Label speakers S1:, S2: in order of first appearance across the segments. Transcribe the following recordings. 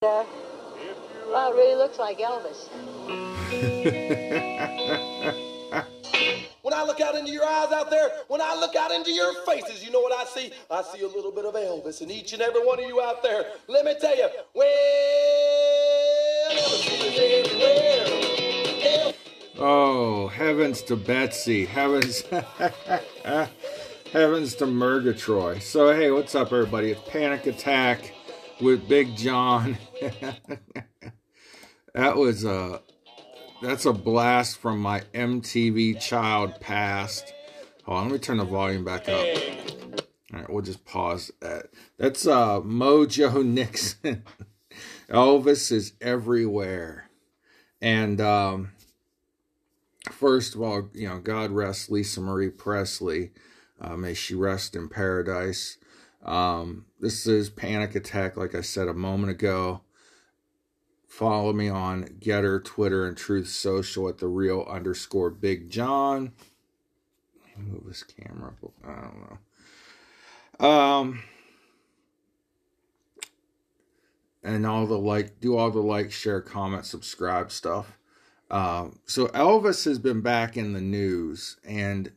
S1: Uh, well, it really looks like Elvis.
S2: When I look out into your eyes out there, when I look out into your faces, you know what I see? I see a little bit of Elvis in each and every one of you out there. Let me tell you, well, Elvis.
S3: Oh, heavens to Betsy. Heavens. heavens to Murgatroyd. So, hey, what's up, everybody? It's Panic Attack with Big John. that was a. That's a blast from my MTV child past. Hold on, let me turn the volume back up. All right, we'll just pause that. That's uh, Mojo Nixon. Elvis is everywhere. And um, first of all, you know, God rest Lisa Marie Presley. Uh, may she rest in paradise. Um, this is Panic Attack, like I said a moment ago. Follow me on GETTR, Twitter, and Truth Social at the real underscore Big John. Move this camera. I don't know. Um, and all the like, do all the like, share, comment, subscribe stuff. Um, so Elvis has been back in the news, and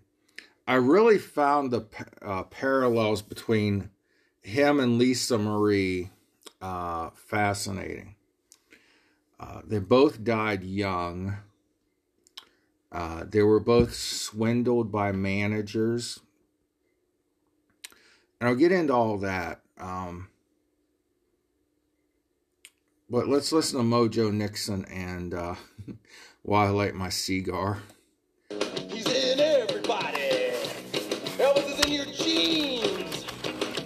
S3: I really found the uh, parallels between him and Lisa Marie uh, fascinating. Uh, they both died young. Uh, they were both swindled by managers. And I'll get into all that. Um, but let's listen to Mojo Nixon and uh, while I light my cigar.
S2: He's in everybody. Elvis is in your jeans.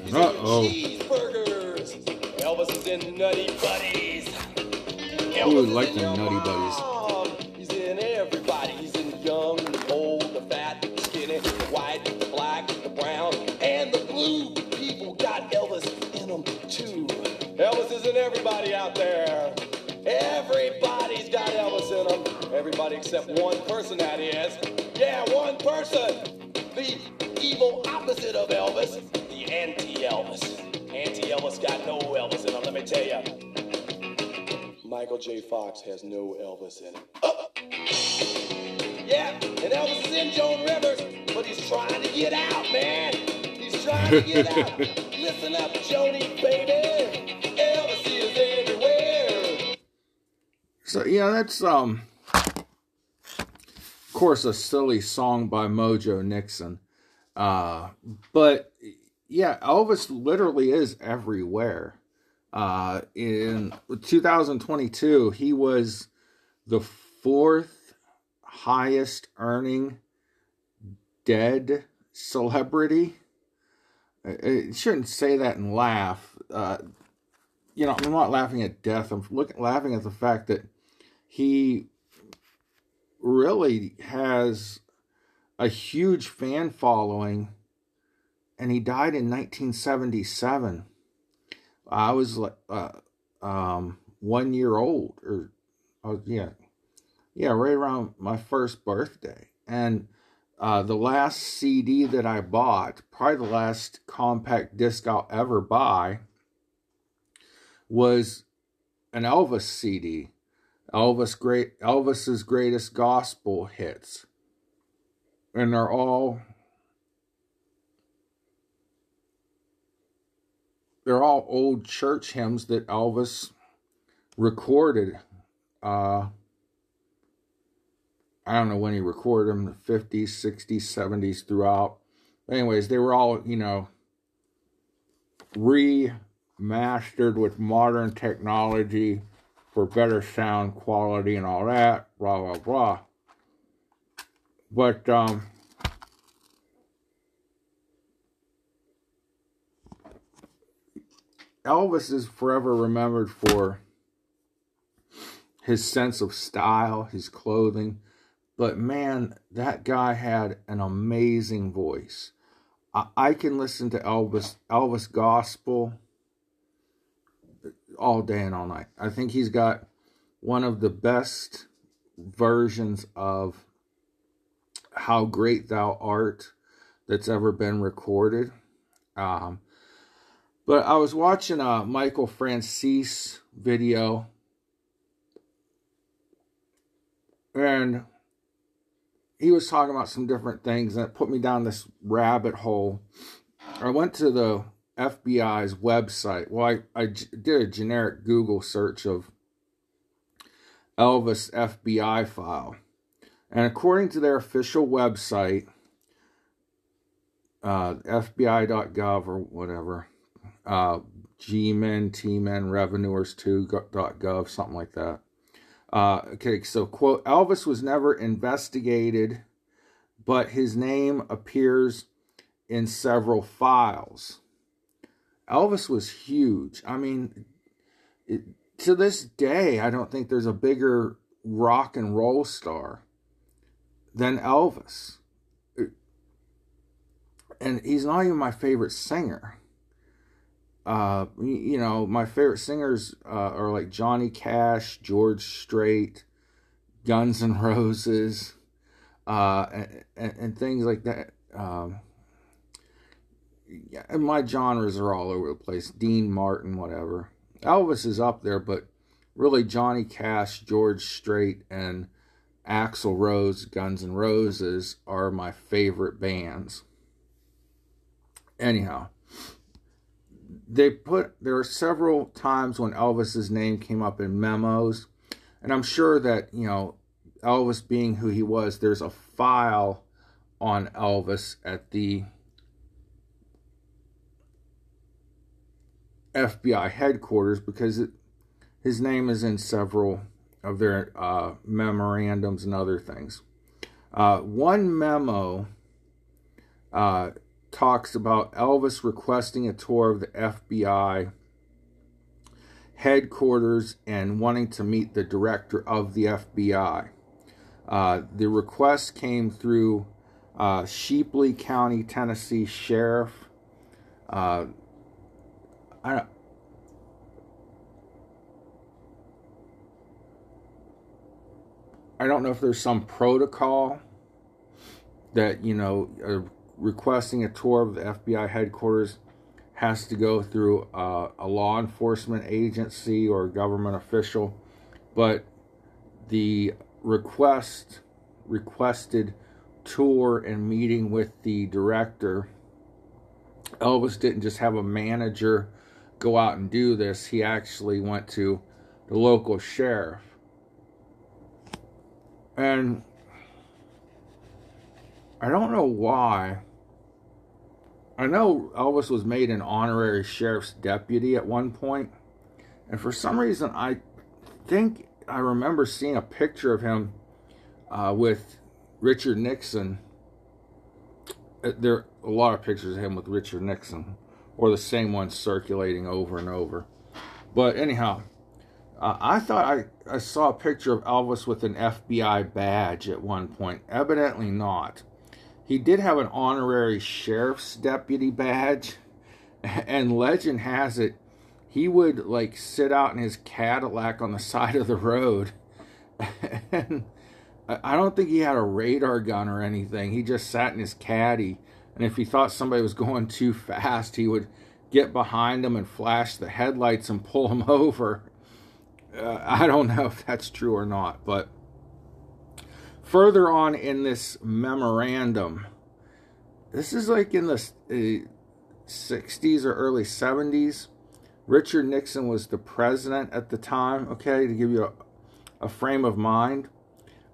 S2: He's
S3: Uh-oh.
S2: in your cheeseburgers. Elvis is in Nutty Buddies. Elvis is
S3: like the Nutty Buddies.
S2: He's in everybody. He's in the young, the old, the fat, the skinny, the white, the black, the brown, and the blue. People got Elvis in them too. Elvis is in everybody out there. Everybody's got Elvis in them. Everybody except one person, that is. Yeah, one person. The evil opposite of Elvis. The anti-Elvis. Anti-Elvis got no Elvis in him, let me tell you. Michael J. Fox has no Elvis in him. Uh, yeah, and Elvis is in Joan Rivers, but he's trying to get out, man. He's trying to get out. Listen up, Joni, baby. Elvis is everywhere.
S3: So yeah, that's um of course a silly song by Mojo Nixon. Uh but yeah, Elvis literally is everywhere. Uh in 2022, he was the fourth highest earning dead celebrity. I I shouldn't say that and laugh. Uh, you know, I'm not laughing at death. I'm looking, laughing at the fact that he really has a huge fan following, and he died in 1977. I was like, uh, um, one year old, or oh yeah, yeah, right around my first birthday, and uh, the last CD that I bought, probably the last compact disc I'll ever buy, was an Elvis CD. Elvis great Elvis's greatest gospel hits. And they're all they're all old church hymns that Elvis recorded. Uh I don't know when he recorded them, the 50s, 60s, 70s throughout. Anyways, they were all, you know, remastered with modern technology for better sound quality and all that, blah, blah, blah. But, um, Elvis is forever remembered for his sense of style, his clothing. But man, that guy had an amazing voice. I, I can listen to Elvis Elvis gospel all day and all night. I think he's got one of the best versions of How Great Thou Art that's ever been recorded. Um, But I was watching a Michael Francis video, and he was talking about some different things, and it put me down this rabbit hole. I went to the FBI's website. Well, I, I did a generic Google search of Elvis FBI file. And according to their official website, uh, FBI.gov or whatever, uh, GMIN, TMIN, Revenuers2.gov, something like that. Uh, okay, so quote Elvis was never investigated, but his name appears in several files. Elvis was huge. I mean, it, to this day, I don't think there's a bigger rock and roll star than Elvis. And he's not even my favorite singer. Uh, you know, my favorite singers uh, are like Johnny Cash, George Strait, Guns N' Roses, uh, and, and, and, things like that. Um, yeah, my genres are all over the place. Dean Martin, whatever. Elvis is up there, but really Johnny Cash, George Strait, and Axl Rose, Guns N' Roses are my favorite bands. Anyhow, they put there are several times when Elvis's name came up in memos, and I'm sure that you know Elvis being who he was, there's a file on Elvis at the FBI headquarters because it, his name is in several of their uh, memorandums and other things. Uh, one memo uh, talks about Elvis requesting a tour of the FBI headquarters and wanting to meet the director of the FBI. Uh, the request came through uh, Shelby County, Tennessee Sheriff. Uh, I, I don't know if there's some protocol that, you know, uh, requesting a tour of the FBI headquarters has to go through uh, a law enforcement agency or government official, but the request requested tour and meeting with the director. Elvis didn't just have a manager go out and do this. He actually went to the local sheriff and I don't know why. I know Elvis was made an honorary sheriff's deputy at one point, and for some reason, I think I remember seeing a picture of him uh, with Richard Nixon. Uh, there are a lot of pictures of him with Richard Nixon, or the same one circulating over and over. But anyhow, uh, I thought I, I saw a picture of Elvis with an FBI badge at one point. Evidently not. He did have an honorary sheriff's deputy badge, and legend has it he would like sit out in his Cadillac on the side of the road. and I don't think he had a radar gun or anything. He just sat in his caddy, and if he thought somebody was going too fast, he would get behind them and flash the headlights and pull them over uh, I don't know if that's true or not, but further on in this memorandum, this is like in the uh, 60s or early 70s. Richard Nixon was the president at the time, okay, to give you a, a frame of mind.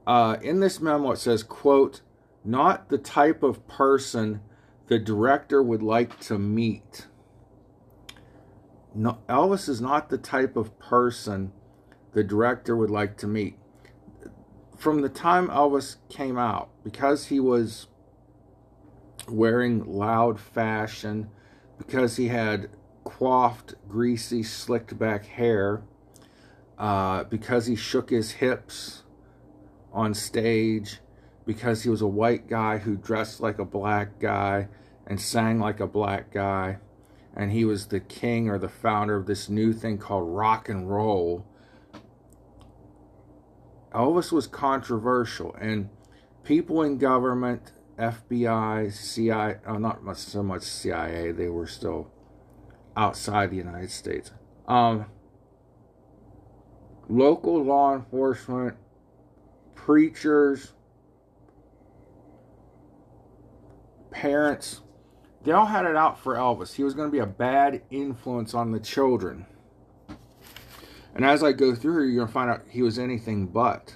S3: Uh, in this memo, it says, quote, not the type of person the director would like to meet. No, Elvis is not the type of person the director would like to meet. From the time Elvis came out, because he was wearing loud fashion, because he had coiffed, greasy, slicked back hair, uh, because he shook his hips on stage, because he was a white guy who dressed like a black guy and sang like a black guy, and he was the king or the founder of this new thing called rock and roll Elvis was controversial, and people in government, FBI, CIA, oh, not so much CIA, they were still, outside the United States. Um, local law enforcement, preachers, parents, they all had it out for Elvis. He was going to be a bad influence on the children. And as I go through you're going to find out he was anything but.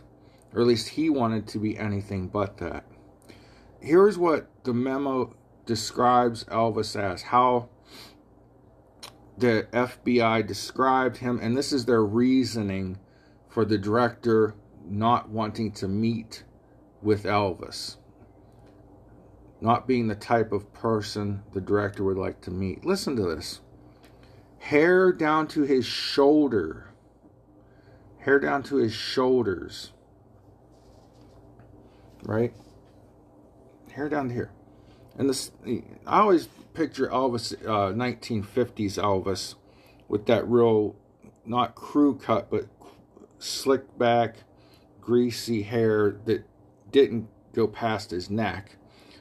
S3: Or at least he wanted to be anything but that. Here's what the memo describes Elvis as how the FBI described him, and this is their reasoning for the director not wanting to meet with Elvis. Not being the type of person the director would like to meet. Listen to this hair down to his shoulder. Hair down to his shoulders. Right? Hair down here. And this, I always picture Elvis, uh, 1950s Elvis, with that real, not crew cut, but slick back, greasy hair that didn't go past his neck.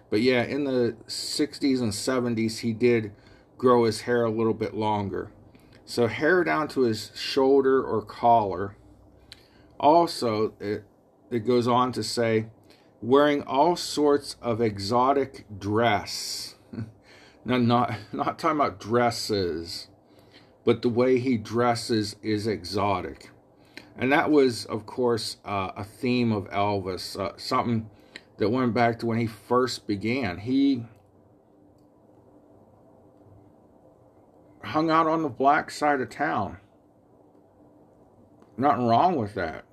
S3: But yeah, in the 60s and 70s, he did grow his hair a little bit longer. So hair down to his shoulder or collar. Also, it, it goes on to say, wearing all sorts of exotic dress. now, not, not talking about dresses, but the way he dresses is exotic. And that was, of course, uh, a theme of Elvis, uh, something that went back to when he first began. He hung out on the black side of town. Nothing wrong with that.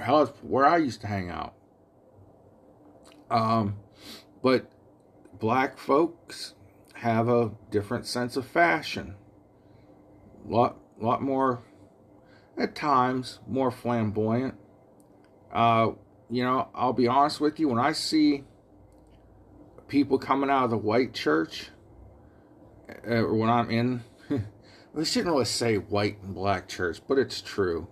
S3: Hell, it's where I used to hang out. Um, but black folks have a different sense of fashion. Lot, lot more, at times, more flamboyant. Uh, you know, I'll be honest with you, when I see people coming out of the white church, or when I'm in, we shouldn't really say white and black church, but it's true.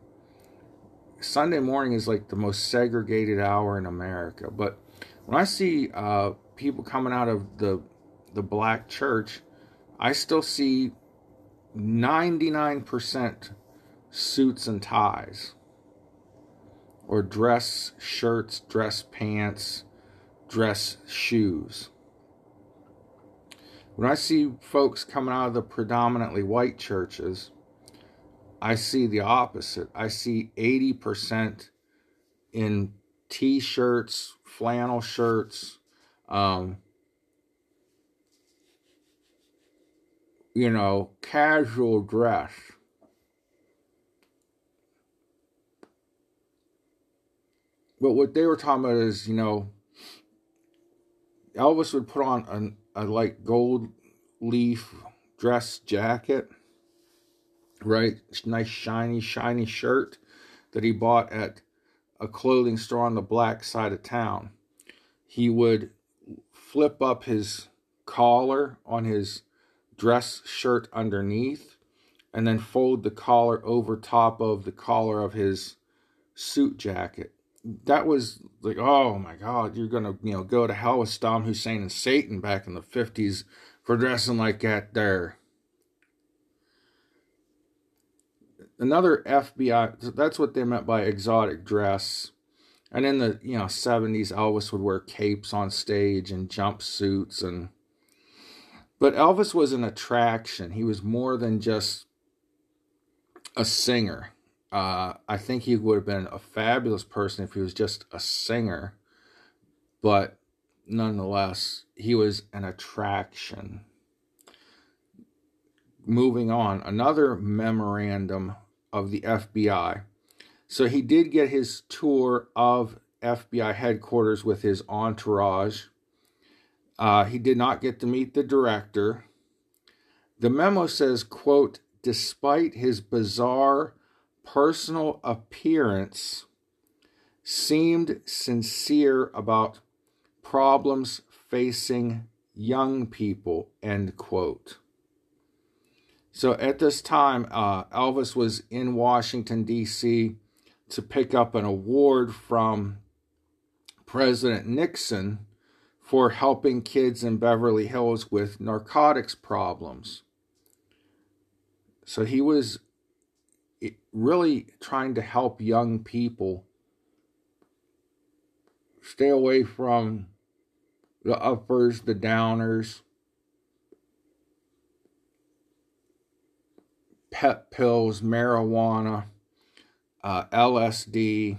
S3: Sunday morning is like the most segregated hour in America, but when I see uh, people coming out of the the black church, I still see 99% suits and ties, or dress shirts, dress pants, dress shoes. When I see folks coming out of the predominantly white churches, I see the opposite. I see 80% in t shirts, flannel shirts, um, you know, casual dress. But what they were talking about is, you know, Elvis would put on a, a like gold leaf dress jacket, right? Nice shiny, shiny shirt that he bought at a clothing store on the black side of town. He would flip up his collar on his dress shirt underneath and then fold the collar over top of the collar of his suit jacket. That was like, oh my God, you're gonna, you know, go to hell with Saddam Hussein and Satan back in the 50s for dressing like that there. Another FBI. That's what they meant by exotic dress. And in the you know seventies, Elvis would wear capes on stage and jumpsuits, and but Elvis was an attraction. He was more than just a singer. Uh, I think he would have been a fabulous person if he was just a singer, but nonetheless, he was an attraction. Moving on, another memorandum of the FBI. So he did get his tour of FBI headquarters with his entourage. Uh, he did not get to meet the director. The memo says, quote, despite his bizarre personal appearance, seemed sincere about problems facing young people, end quote. So at this time, uh, Elvis was in Washington, D.C. to pick up an award from President Nixon for helping kids in Beverly Hills with narcotics problems. So he was really trying to help young people stay away from the uppers, the downers, pet pills, marijuana, uh, LSD.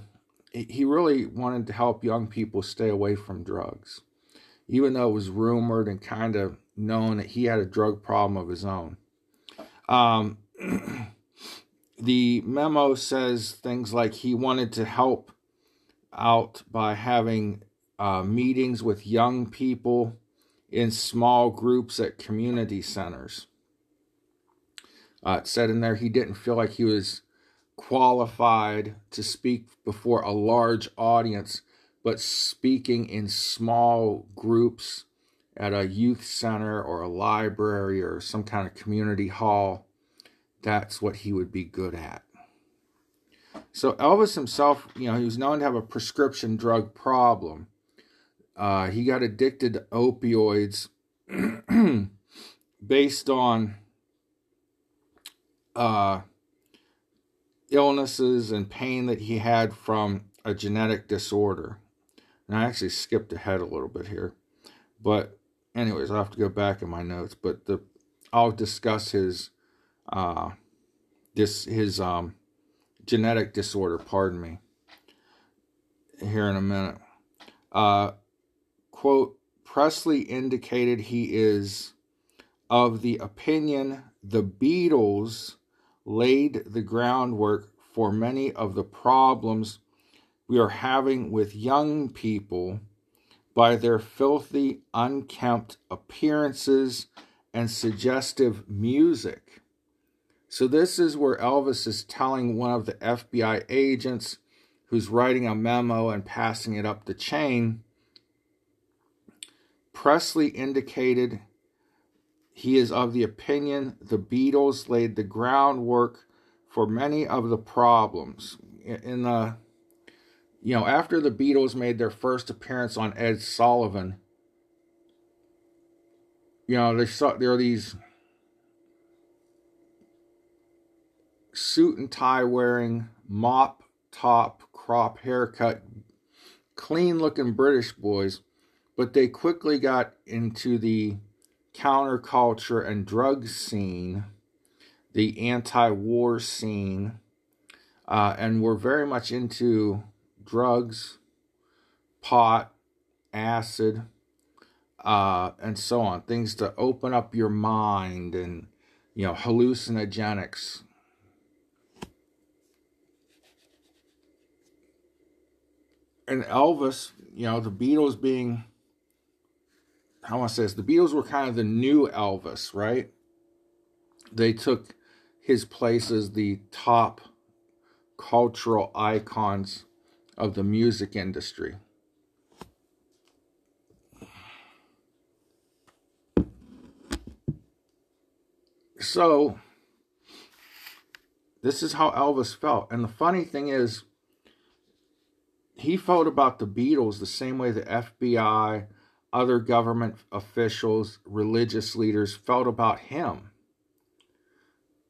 S3: He really wanted to help young people stay away from drugs, even though it was rumored and kind of known that he had a drug problem of his own. Um, the memo says things like he wanted to help out by having uh, meetings with young people in small groups at community centers. Uh, it said in there he didn't feel like he was qualified to speak before a large audience, but speaking in small groups at a youth center or a library or some kind of community hall, that's what he would be good at. So Elvis himself, you know, he was known to have a prescription drug problem. Uh, he got addicted to opioids based on uh, illnesses and pain that he had from a genetic disorder. And I actually skipped ahead a little bit here. But anyways, I'll have to go back in my notes. But the I'll discuss his uh this his um genetic disorder, pardon me, here in a minute. Uh quote Presley indicated he is of the opinion the Beatles laid the groundwork for many of the problems we are having with young people by their filthy, unkempt appearances and suggestive music. So, this is where Elvis is telling one of the FBI agents who's writing a memo and passing it up the chain. Presley indicated he is of the opinion the Beatles laid the groundwork for many of the problems. In the you know, after the Beatles made their first appearance on Ed Sullivan, you know, they saw there are these suit and tie wearing, mop top, crop haircut, clean looking British boys, but they quickly got into the counterculture and drug scene, the anti war scene, uh, and were very much into drugs, pot, acid, uh, and so on. Things to open up your mind and, you know, hallucinogenics. And Elvis, you know, the Beatles being, how I say this, the Beatles were kind of the new Elvis, right? They took his place as the top cultural icons of the music industry. So, this is how Elvis felt. And the funny thing is, he felt about the Beatles the same way the FBI, other government officials, religious leaders felt about him.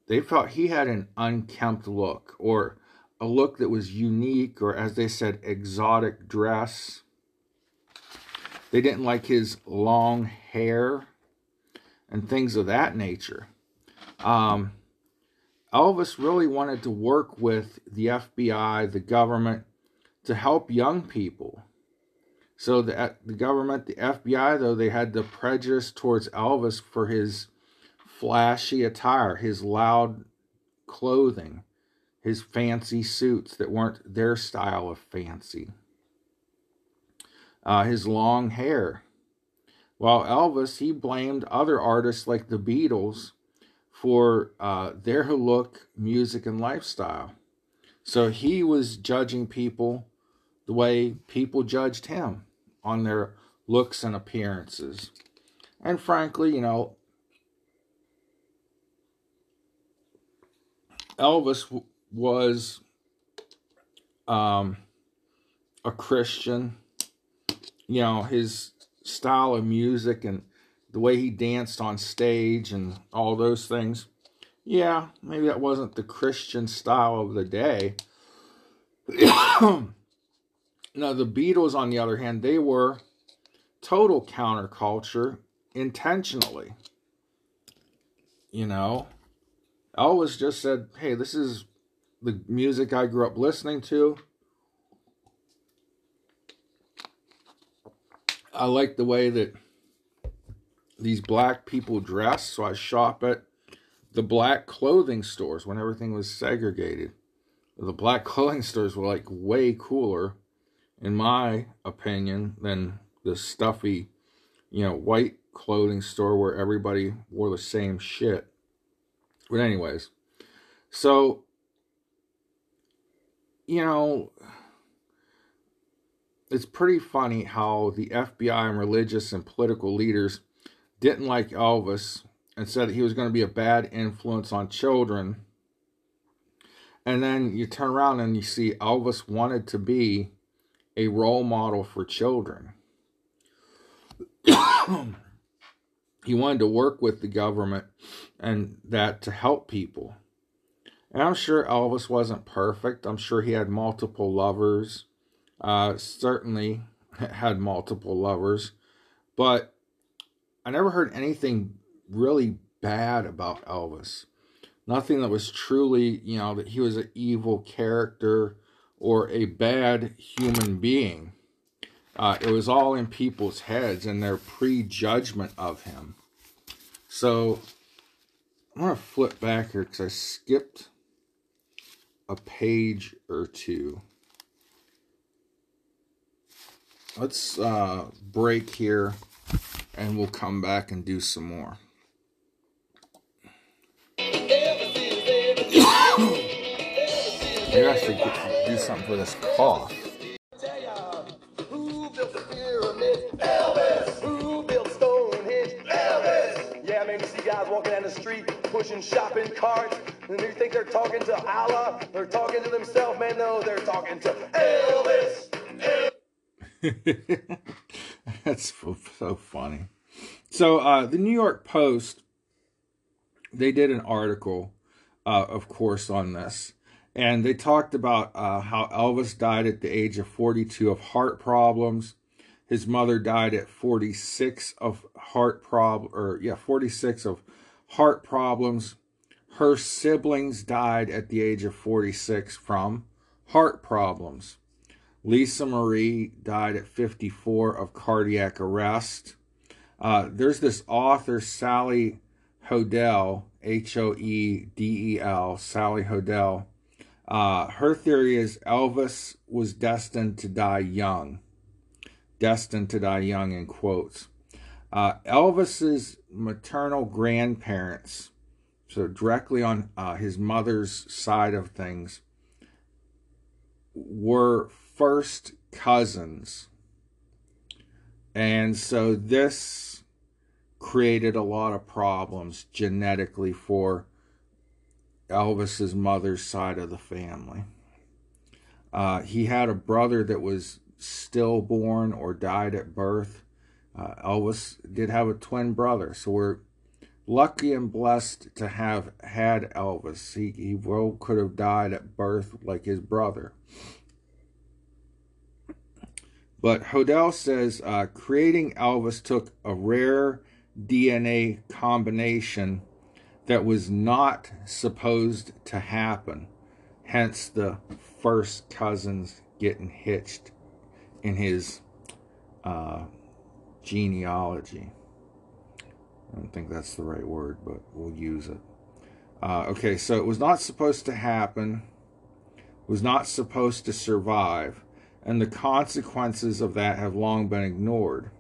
S3: They felt he had an unkempt look, or a look that was unique or, as they said, exotic dress. They didn't like his long hair and things of that nature. Um, Elvis really wanted to work with the FBI, the government, to help young people. So the, the government, the FBI, though, they had the prejudice towards Elvis for his flashy attire, his loud clothing his fancy suits that weren't their style of fancy, uh, his long hair. While Elvis, he blamed other artists like the Beatles for uh, their look, music, and lifestyle. So he was judging people the way people judged him on their looks and appearances. And frankly, you know, Elvis was um, a Christian. You know, his style of music and the way he danced on stage and all those things. Yeah, maybe that wasn't the Christian style of the day. now, the Beatles, on the other hand, they were total counterculture intentionally. You know, Elvis just said, hey, this is the music I grew up listening to. I like the way that these black people dress, so I shop at the black clothing stores when everything was segregated. The black clothing stores were like way cooler, in my opinion, than the stuffy, you know, white clothing store where everybody wore the same shit. But, anyways, so, you know, it's pretty funny how the FBI and religious and political leaders didn't like Elvis and said he was going to be a bad influence on children. And then you turn around and you see Elvis wanted to be a role model for children. he wanted to work with the government and that to help people. And I'm sure Elvis wasn't perfect. I'm sure he had multiple lovers. Uh, certainly had multiple lovers. But I never heard anything really bad about Elvis. Nothing that was truly, you know, that he was an evil character or a bad human being. Uh, it was all in people's heads and their prejudgment of him. So I'm going to flip back here because I skipped a page or two. Let's uh, break here and we'll come back and do some more. I get, do something for this cough.
S2: Guys walking down the street pushing shopping carts, and you think they're talking to Allah? They're talking to themselves, man. No, they're talking to Elvis.
S3: That's so funny. So, uh, the New York Post, they did an article, uh, of course, on this and they talked about uh, how Elvis died at the age of 42 of heart problems. His mother died at 46 of heart prob or yeah, 46 of heart problems. Her siblings died at the age of 46 from heart problems. Lisa Marie died at 54 of cardiac arrest. Uh, there's this author, Sally Hoedel, H O E D E L, Sally Hoedel uh, her theory is Elvis was destined to die young. Destined to die young, in quotes. Uh, Elvis's maternal grandparents, so directly on uh, his mother's side of things, were first cousins. And so this created a lot of problems genetically for Elvis's mother's side of the family. Uh, he had a brother that was stillborn or died at birth. Uh, Elvis did have a twin brother, so we're lucky and blessed to have had Elvis. He, he well could have died at birth like his brother. But Hoedel says uh, creating Elvis took a rare DNA combination that was not supposed to happen. Hence the first cousins getting hitched in his uh, genealogy. I don't think that's the right word, but we'll use it. Uh, okay, so it was not supposed to happen, was not supposed to survive, and the consequences of that have long been ignored.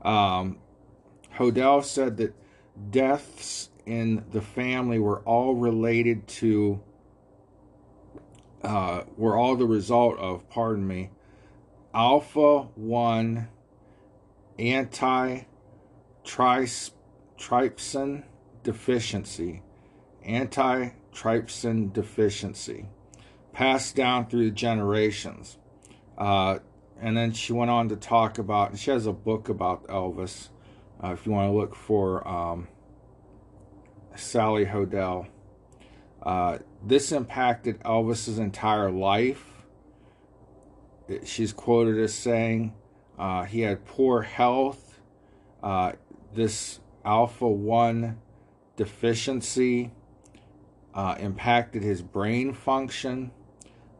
S3: Um, Hoedel said that deaths in the family were all related to, uh, were all the result of, pardon me, alpha 1 anti trypsin deficiency. Anti trypsin deficiency. Passed down through the generations. Uh, and then she went on to talk about, she has a book about Elvis. Uh, if you want to look for um, Sally Hoedel. Uh, this impacted Elvis's entire life. She's quoted as saying uh, he had poor health. Uh, this alpha 1 deficiency uh, impacted his brain function,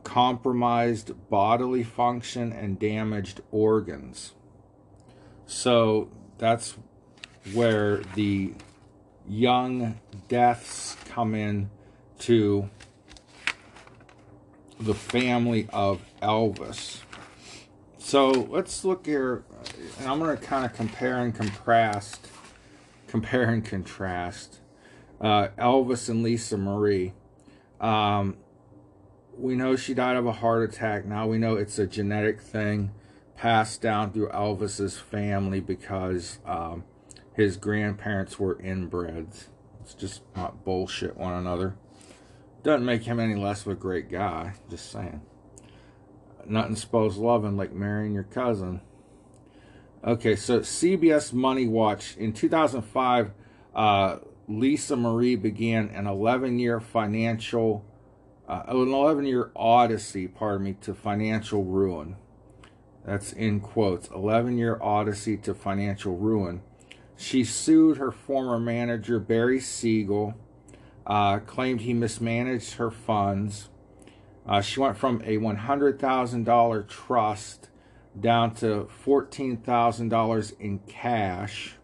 S3: compromised bodily function, and damaged organs. So that's where the young deaths come in to the family of Elvis. So let's look here, and I'm going to kind of compare and contrast, compare and contrast uh, Elvis and Lisa Marie. Um, we know she died of a heart attack. Now we know it's a genetic thing passed down through Elvis's family because um, his grandparents were inbreds. It's just not bullshit one another. Doesn't make him any less of a great guy. Just saying. Nothing supposed loving like marrying your cousin. Okay, so CBS Money Watch in 2005, uh, Lisa Marie began an 11-year financial, uh, an 11-year odyssey, pardon me, to financial ruin. That's in quotes. 11-year odyssey to financial ruin. She sued her former manager Barry Siegel uh, claimed he mismanaged her funds. Uh, she went from a $100,000 trust down to $14,000 in cash.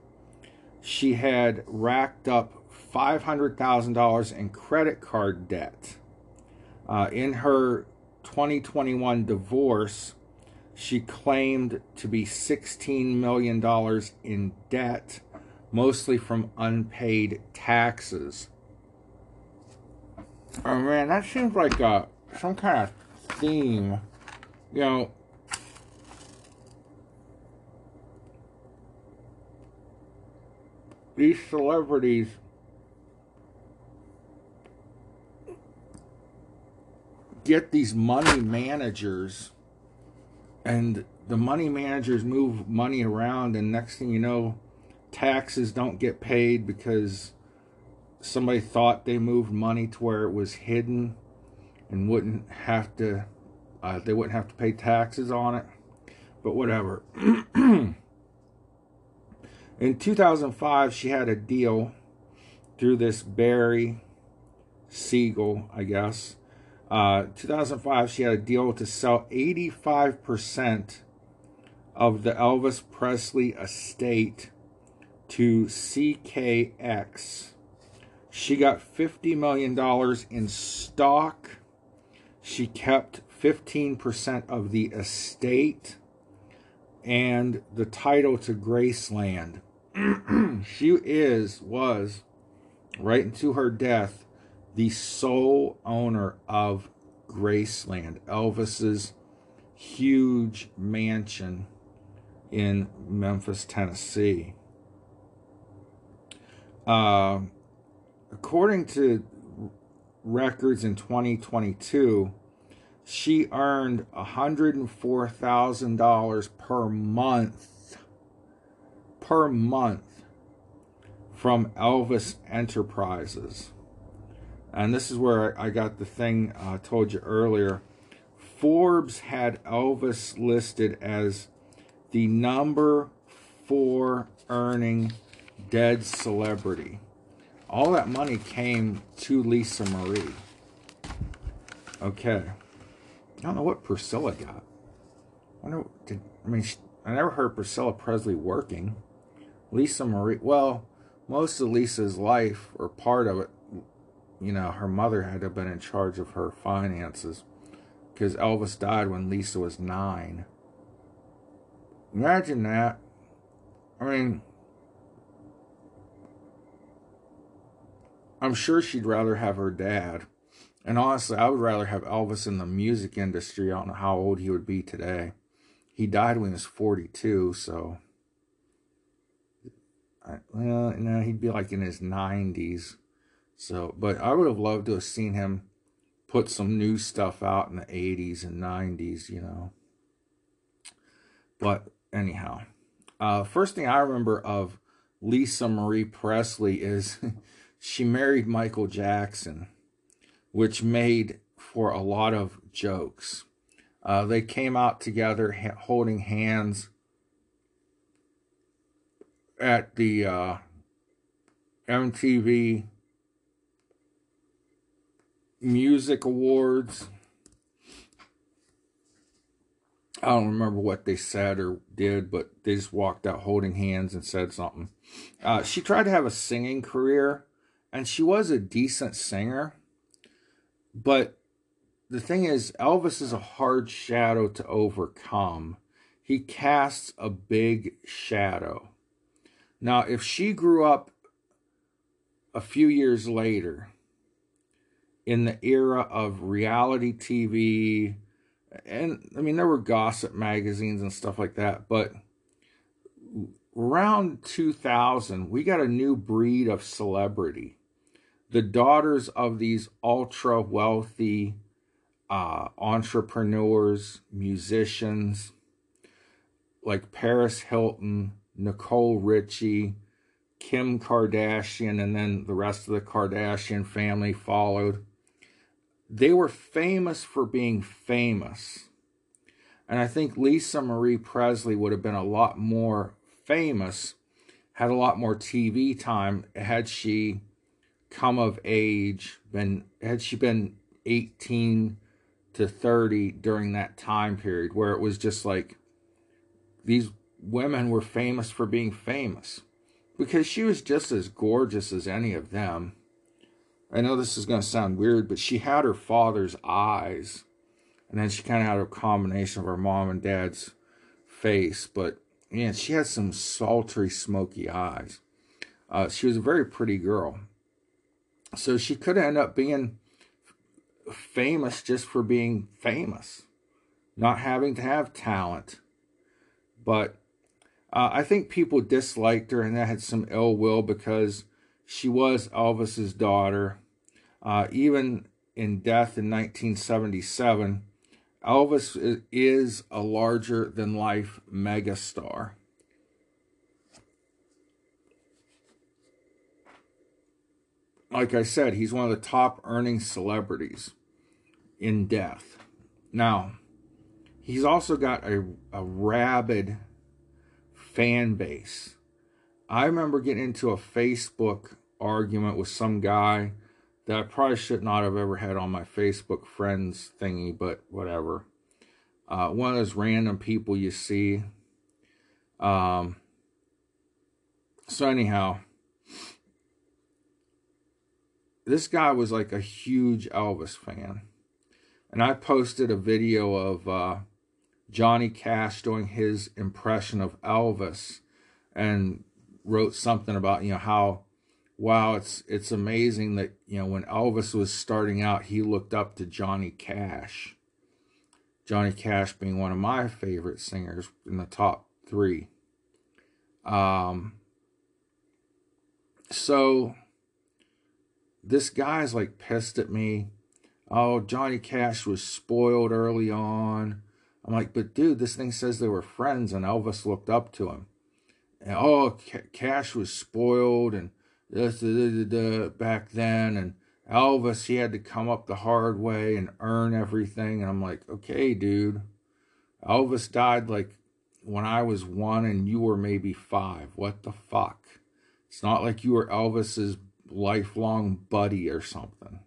S3: She had racked up $500,000 in credit card debt. Uh, in her 2021 divorce, she claimed to be $16 million in debt, mostly from unpaid taxes. Oh man, that seems like a some kind of theme. You know, these celebrities get these money managers and the money managers move money around and next thing you know taxes don't get paid because somebody thought they moved money to where it was hidden and wouldn't have to uh, they wouldn't have to pay taxes on it. But whatever. In 2005 she had a deal through this barry siegel i guess uh, 2005 she had a deal to sell 85% of the elvis presley estate to ckx she got $50 million in stock. She kept 15% of the estate and the title to Graceland. she is, was, right into her death, the sole owner of Graceland, Elvis's huge mansion in Memphis, Tennessee. Uh, according to records in 2022, she earned $104,000 per month per month from Elvis Enterprises. And this is where I got the thing I uh, told you earlier. Forbes had Elvis listed as the number four earning dead celebrity all that money came to Lisa Marie. Okay. I don't know what Priscilla got. I. Did I mean? I never heard Priscilla Presley working. Lisa Marie. Well, most of Lisa's life, or part of it, you know, her mother had to have been in charge of her finances because Elvis died when Lisa was nine. Imagine that. I mean, I'm sure she'd rather have her dad. And honestly, I would rather have Elvis in the music industry. I don't know how old he would be today. He died when he was 42, so. I, well, no, he'd be like in his 90s. So, but I would have loved to have seen him put some new stuff out in the 80s and 90s, you know. But anyhow, uh, first thing I remember of Lisa Marie Presley is she married Michael Jackson. which made for a lot of jokes. Uh, they came out together ha- holding hands at the uh, MTV Music Awards. I don't remember what they said or did, but they just walked out holding hands and said something. Uh, she tried to have a singing career, and she was a decent singer. But the thing is, Elvis is a hard shadow to overcome. He casts a big shadow. Now, if she grew up a few years later in the era of reality TV, and I mean, there were gossip magazines and stuff like that, but around 2000, we got a new breed of celebrity. The daughters of these ultra wealthy uh, entrepreneurs, musicians like Paris Hilton, Nicole Richie, Kim Kardashian, and then the rest of the Kardashian family followed. They were famous for being famous. And I think Lisa Marie Presley would have been a lot more famous, had a lot more TV time had she come of age, been had she been 18 to 30 during that time period where it was just like these women were famous for being famous because she was just as gorgeous as any of them. I know this is going to sound weird, but she had her father's eyes. And then she kind of had a combination of her mom and dad's face. But, yeah, she had some sultry, smoky eyes. Uh, she was a very pretty girl. So she could end up being famous just for being famous, not having to have talent. But uh, I think people disliked her and that had some ill will because she was Elvis's daughter. Uh, even in death in 1977, Elvis is a larger than life megastar. Like I said, he's one of the top earning celebrities in death. Now, he's also got a, a rabid fan base. I remember getting into a Facebook argument with some guy that I probably should not have ever had on my Facebook friends thingy, but whatever. Uh, one of those random people you see. Um, so, anyhow, this guy was like a huge Elvis fan. And I posted a video of uh, Johnny Cash doing his impression of Elvis and wrote something about, you know, how wow, it's it's amazing that, you know, when Elvis was starting out, he looked up to Johnny Cash. Johnny Cash being one of my favorite singers in the top 3. Um so this guy's like pissed at me. Oh, Johnny Cash was spoiled early on I'm like, but dude, this thing says they were friends and Elvis looked up to him. And, oh, Cash was spoiled and this, da, da, back then. And Elvis, he had to come up the hard way and earn everything. And I'm like, okay, dude. Elvis died like when I was one and you were maybe five. What the fuck? It's not like you were Elvis's lifelong buddy or something.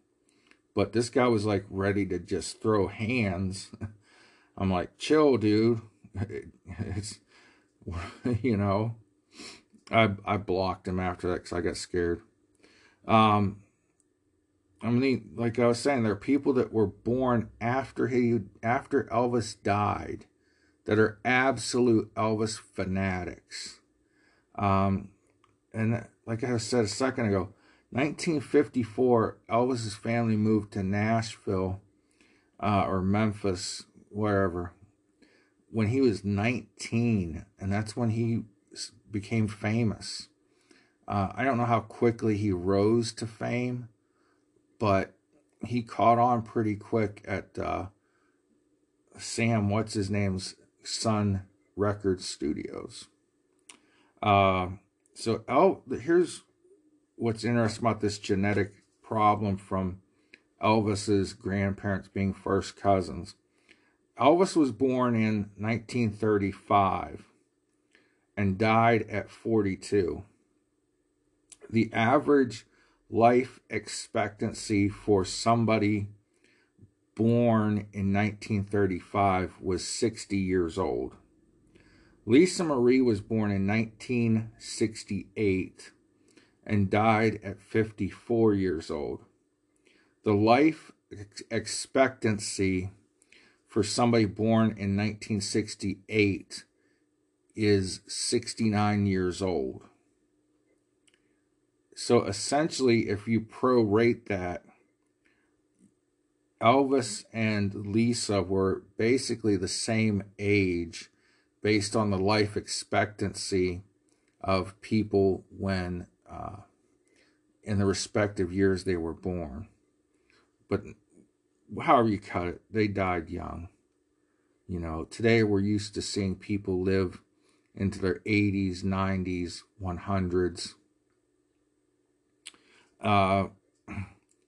S3: But this guy was like ready to just throw hands. I'm like, chill, dude. It's, you know, I I blocked him after that because I got scared. Um, I mean, like I was saying, there are people that were born after he after Elvis died that are absolute Elvis fanatics. Um, and like I said a second ago, 1954, Elvis's family moved to Nashville uh, or Memphis wherever when he was 19 and that's when he became famous. Uh, i don't know how quickly he rose to fame but he caught on pretty quick at uh, sam what's his name's sun record studios. Uh, so El- here's what's interesting about this genetic problem from Elvis's grandparents being first cousins. Elvis was born in 1935 and died at 42. The average life expectancy for somebody born in 1935 was 60 years old. Lisa Marie was born in 1968 and died at 54 years old. The life expectancy for somebody born in 1968 is 69 years old. So essentially, if you prorate that, Elvis and Lisa were basically the same age based on the life expectancy of people when uh, in the respective years they were born. But however you cut it, they died young. You know, today we're used to seeing people live into their 80s, 90s, 100s. Uh,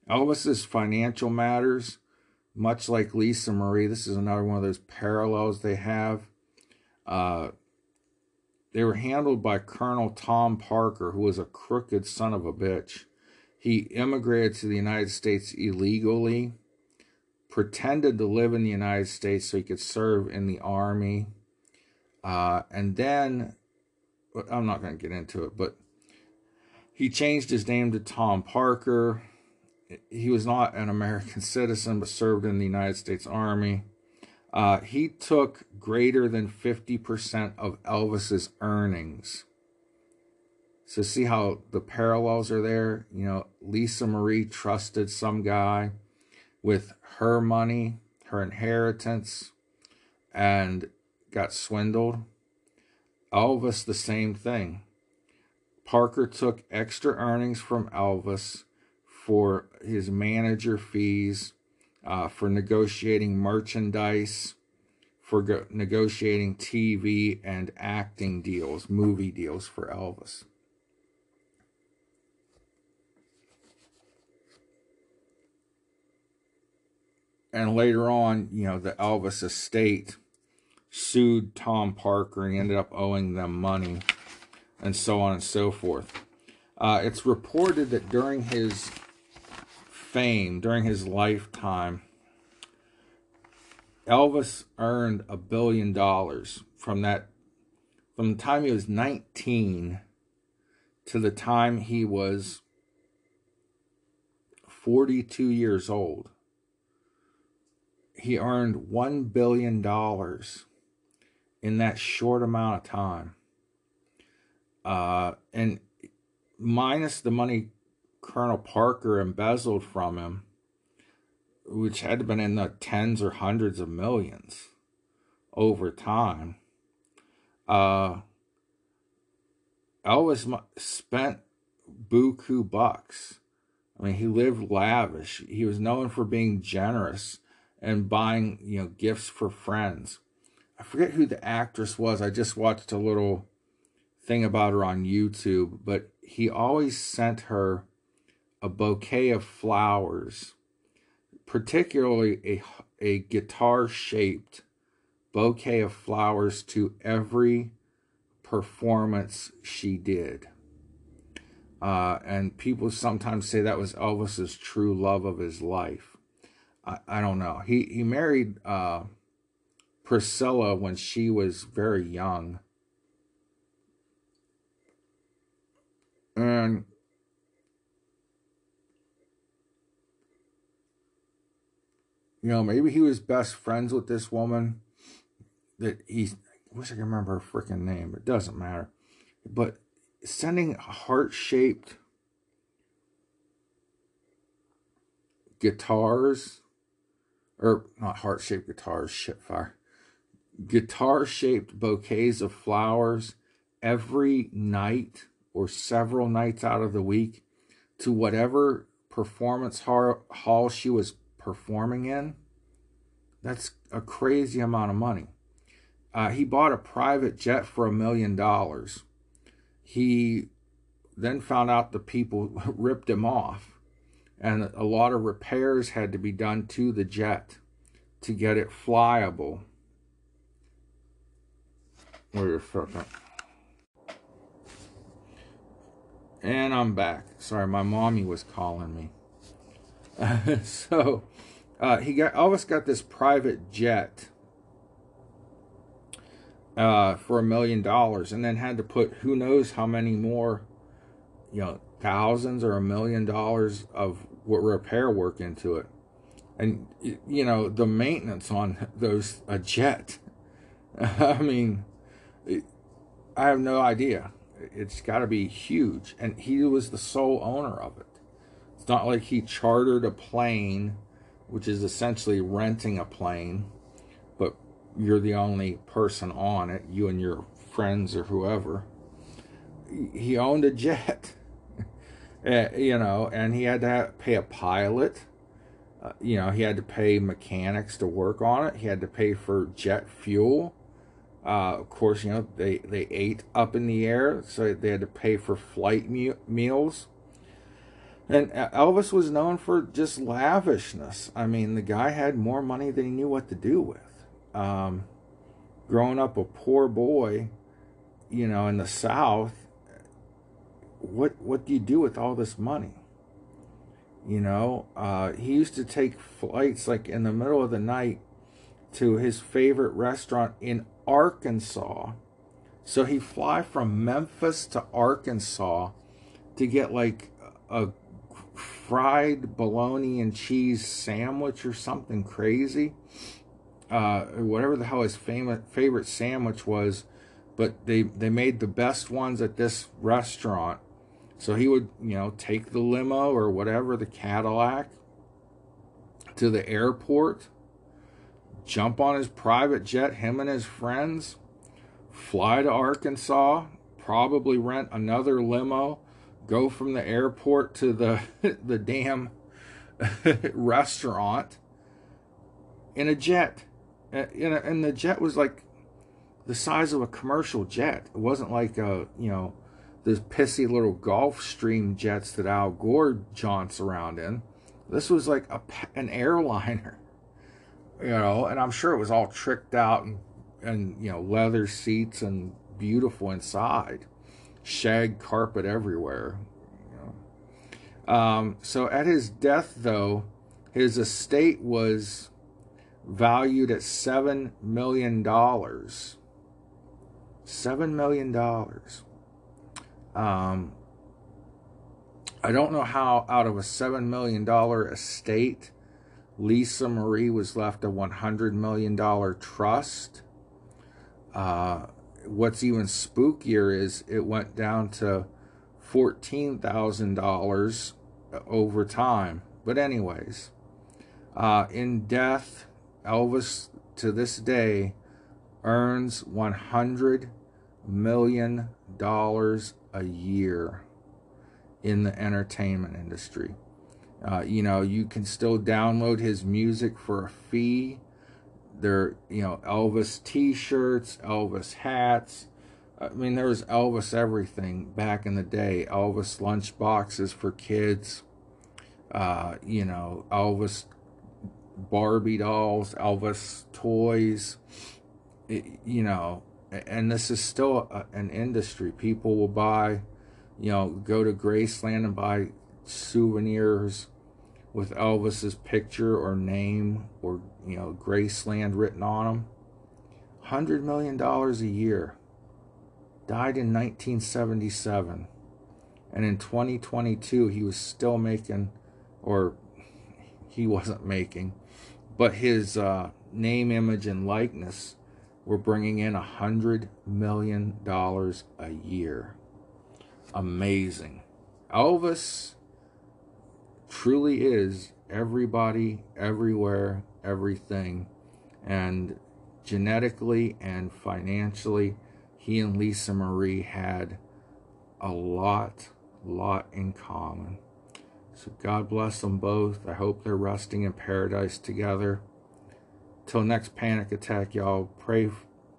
S3: Elvis's financial matters, much like Lisa Marie, this is another one of those parallels they have. Uh, they were handled by Colonel Tom Parker, who was a crooked son of a bitch. He immigrated to the United States illegally, pretended to live in the United States so he could serve in the army. Uh, and then, I'm not going to get into it, but he changed his name to Tom Parker. He was not an American citizen, but served in the United States Army. Uh, he took greater than 50% of Elvis's earnings. So see how the parallels are there? You know, Lisa Marie trusted some guy with her money, her inheritance, and got swindled. Elvis, the same thing. Parker took extra earnings from Elvis for his manager fees uh, for negotiating merchandise, for go- negotiating TV and acting deals, movie deals for Elvis. And later on, you know, the Elvis estate sued Tom Parker and ended up owing them money and so on and so forth. Uh, it's reported that during his fame during his lifetime, Elvis earned a billion dollars from that from the time he was 19 to the time he was 42 years old. He earned 1 billion dollars in that short amount of time. Uh, and minus the money Colonel Parker embezzled from him, which had been in the tens or hundreds of millions over time. Uh, Elvis spent buku bucks. I mean, he lived lavish. He was known for being generous and buying, you know, gifts for friends. I forget who the actress was. I just watched a little thing about her on YouTube, but he always sent her a bouquet of flowers, particularly a, a guitar shaped bouquet of flowers to every performance she did. Uh, and people sometimes say that was Elvis's true love of his life. I, I don't know. He he married uh, Priscilla when she was very young. And you know, maybe he was best friends with this woman that he I wish I could remember her freaking name. It doesn't matter. But sending heart shaped guitars or not heart shaped guitars, shit fire. Guitar shaped bouquets of flowers every night or several nights out of the week to whatever performance hall she was performing in. That's a crazy amount of money. Uh, he bought a private jet for a million dollars. He then found out the people ripped him off and a lot of repairs had to be done to the jet to get it flyable. Wait a second. And I'm back. Sorry, my mommy was calling me. so, uh, he got Elvis got this private jet uh, for a million dollars, and then had to put who knows how many more, you know, thousands or a million dollars of repair work into it, and you know the maintenance on those a jet. I mean, I have no idea it's got to be huge. And he was the sole owner of it. It's not like he chartered a plane, which is essentially renting a plane, but you're the only person on it, you and your friends or whoever. He owned a jet, uh, you know, and he had to have, pay a pilot. Uh, you know, he had to pay mechanics to work on it. He had to pay for jet fuel uh, of course, you know they they ate up in the air, so they had to pay for flight me- meals. And Elvis was known for just lavishness. I mean, the guy had more money than he knew what to do with. Um, growing up a poor boy, you know, in the South, what what do you do with all this money? You know, uh, he used to take flights like in the middle of the night to his favorite restaurant in Arkansas. So he fly from Memphis to Arkansas to get like a fried bologna and cheese sandwich or something crazy. Uh, whatever the hell his famous favorite sandwich was, but they they made the best ones at this restaurant. So he would, you know, take the limo or whatever, the Cadillac to the airport jump on his private jet, him and his friends, fly to Arkansas, probably rent another limo, go from the airport to the the damn restaurant in a jet. And, and the jet was like the size of a commercial jet. It wasn't like a, you know, those pissy little Gulfstream jets that Al Gore jaunts around in. This was like a, an airliner you know, and I'm sure it was all tricked out and, and you know, leather seats and beautiful inside, shag carpet everywhere. You know. Um, so at his death, though, his estate was valued at seven million dollars. Seven million dollars. Um, I don't know how out of a seven million dollar estate Lisa Marie was left a $100 million trust. Uh, what's even spookier is it went down to $14,000 over time. But, anyways, uh, in death, Elvis to this day earns $100 million a year in the entertainment industry. Uh, you know, you can still download his music for a fee. There, you know, Elvis T-shirts, Elvis hats. I mean, there was Elvis everything back in the day. Elvis lunch boxes for kids. Uh, you know, Elvis Barbie dolls, Elvis toys. It, you know, and this is still a, an industry. People will buy, you know, go to Graceland and buy souvenirs with Elvis's picture or name or you know Graceland written on them. Hundred million dollars a year. Died in 1977, and in 2022 he was still making, or he wasn't making, but his uh, name, image, and likeness were bringing in a hundred million dollars a year. Amazing. Elvis truly is everybody, everywhere, everything. And genetically and financially, he and Lisa Marie had a lot, lot in common. So God bless them both. I hope they're resting in paradise together. Till next panic attack, y'all pray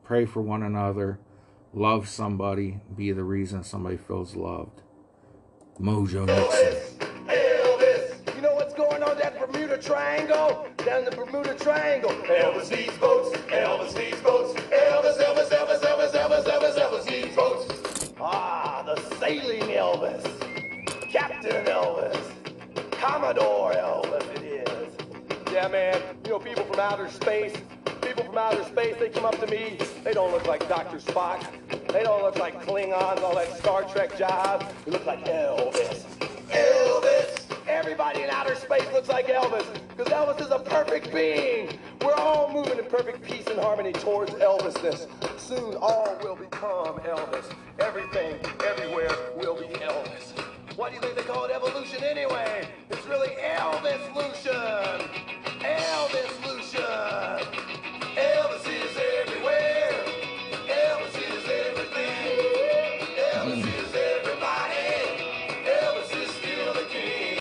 S3: pray for one another. Love somebody. Be the reason somebody feels loved. Mojo Nixon.
S2: The Bermuda Triangle. Elvis needs boats, Elvis needs boats, Elvis, Elvis, Elvis, Elvis, Elvis, Elvis, Elvis needs boats. Ah, the sailing Elvis, Captain Elvis, Commodore Elvis it is. Yeah, man, you know, people from outer space, people from outer space, they come up to me, they don't look like Dr. Spock, they don't look like Klingons, all that Star Trek job, they look like Elvis. Elvis! everybody in outer space looks like Elvis, because Elvis is a perfect being. We're all moving in perfect peace and harmony towards Elvisness. Soon all will become Elvis. Everything, everywhere will be Elvis. Why do you think they call it evolution anyway? It's really Elvis Lucian. Elvis Lucian. Elvis